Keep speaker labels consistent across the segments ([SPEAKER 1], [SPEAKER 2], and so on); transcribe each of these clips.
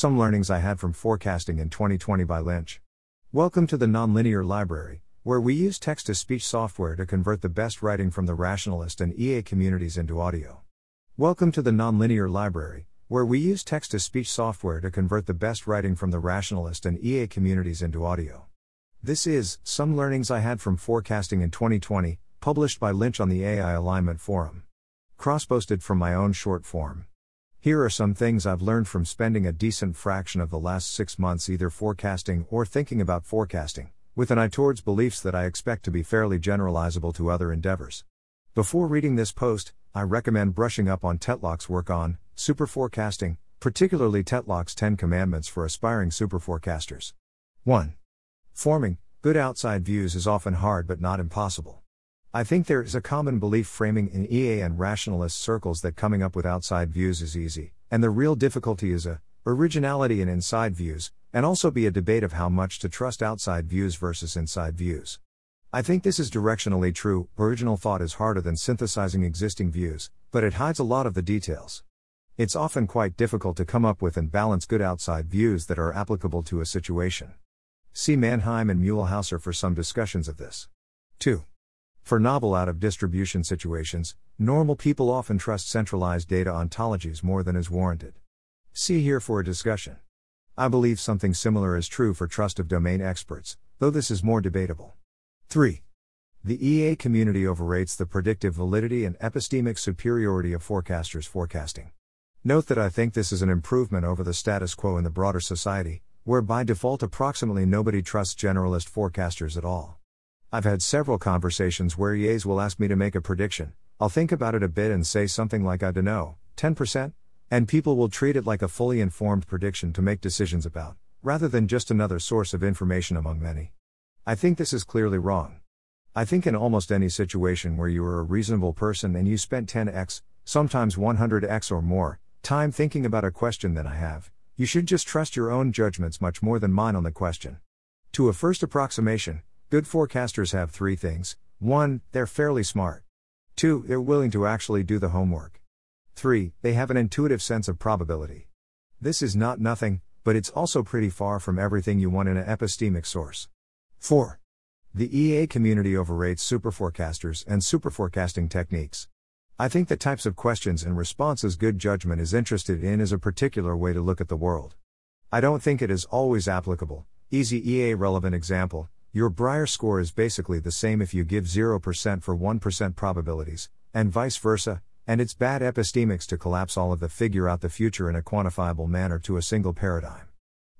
[SPEAKER 1] Some Learnings I Had from Forecasting in 2020 by Linch. Welcome to the Nonlinear Library, where we use text to speech software to convert the best writing from the rationalist and EA communities into audio. Welcome to the Nonlinear Library, where we use text to speech software to convert the best writing from the rationalist and EA communities into audio. This is Some Learnings I Had from Forecasting in 2020, published by Linch on the AI Alignment Forum. Cross posted from my own short form. Here are some things I've learned from spending a decent fraction of the last six months either forecasting or thinking about forecasting, with an eye towards beliefs that I expect to be fairly generalizable to other endeavors. Before reading this post, I recommend brushing up on Tetlock's work on super forecasting, particularly Tetlock's 10 Commandments for Aspiring Super Forecasters. 1. Forming good outside views is often hard but not impossible. I think there is a common belief framing in EA and rationalist circles that coming up with outside views is easy, and the real difficulty is a originality in inside views, and also be a debate of how much to trust outside views versus inside views. I think this is directionally true. Original thought is harder than synthesizing existing views, but it hides a lot of the details. It's often quite difficult to come up with and balance good outside views that are applicable to a situation. See Manheim and Muehlhauser for some discussions of this. 2. For novel out of distribution situations, normal people often trust centralized data ontologies more than is warranted. See here for a discussion. I believe something similar is true for trust of domain experts, though this is more debatable. 3. The EA community overrates the predictive validity and epistemic superiority of forecasters' forecasting. Note that I think this is an improvement over the status quo in the broader society, where by default approximately nobody trusts generalist forecasters at all. I've had several conversations where EAs will ask me to make a prediction, I'll think about it a bit and say something like I dunno, 10%, and people will treat it like a fully informed prediction to make decisions about, rather than just another source of information among many. I think this is clearly wrong. I think in almost any situation where you are a reasonable person and you spent 10x, sometimes 100x or more, time thinking about a question than I have, you should just trust your own judgments much more than mine on the question. To a first approximation, Good forecasters have three things 1. They're fairly smart. 2. They're willing to actually do the homework. 3. They have an intuitive sense of probability. This is not nothing, but it's also pretty far from everything you want in an epistemic source. 4. The EA community overrates superforecasters and superforecasting techniques. I think the types of questions and responses good judgment is interested in is a particular way to look at the world. I don't think it is always applicable. Easy EA relevant example your Brier score is basically the same if you give 0% for 1% probabilities, and vice versa, and it's bad epistemics to collapse all of the figure out the future in a quantifiable manner to a single paradigm.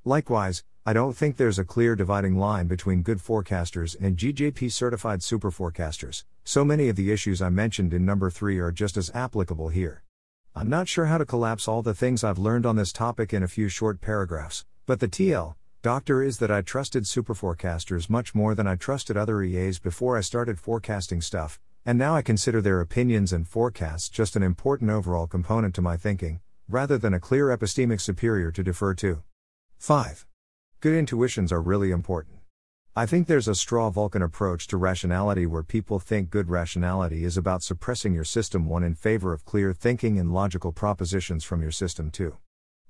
[SPEAKER 1] Likewise, I don't think there's a clear dividing line between good forecasters and GJP certified super forecasters, so many of the issues I mentioned in number 3 are just as applicable here. I'm not sure how to collapse all the things I've learned on this topic in a few short paragraphs, but the TL, Doctor is that I trusted superforecasters much more than I trusted other EAs before I started forecasting stuff, and now I consider their opinions and forecasts just an important overall component to my thinking, rather than a clear epistemic superior to defer to. 5. Good intuitions are really important. I think there's a straw Vulcan approach to rationality where people think good rationality is about suppressing your system 1 in favor of clear thinking and logical propositions from your system 2.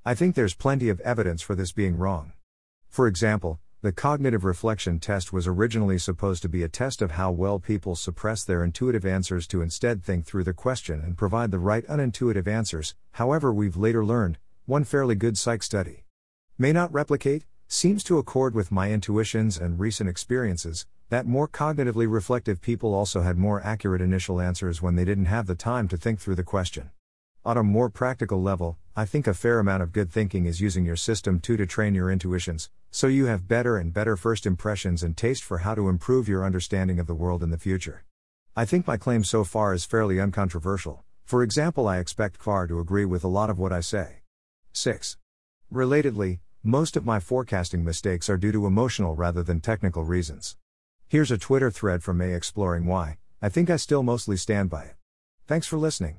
[SPEAKER 1] I think there's plenty of evidence for this being wrong. For example, the cognitive reflection test was originally supposed to be a test of how well people suppress their intuitive answers to instead think through the question and provide the right unintuitive answers. However, we've later learned, one fairly good psych study may not replicate, seems to accord with my intuitions and recent experiences, that more cognitively reflective people also had more accurate initial answers when they didn't have the time to think through the question. On a more practical level, I think a fair amount of good thinking is using your system two to train your intuitions, so you have better and better first impressions and taste for how to improve your understanding of the world in the future. I think my claim so far is fairly uncontroversial. For example, I expect CFAR to agree with a lot of what I say. 6. Relatedly, most of my forecasting mistakes are due to emotional rather than technical reasons. Here's a Twitter thread from May exploring why. I think I still mostly stand by it. Thanks for listening.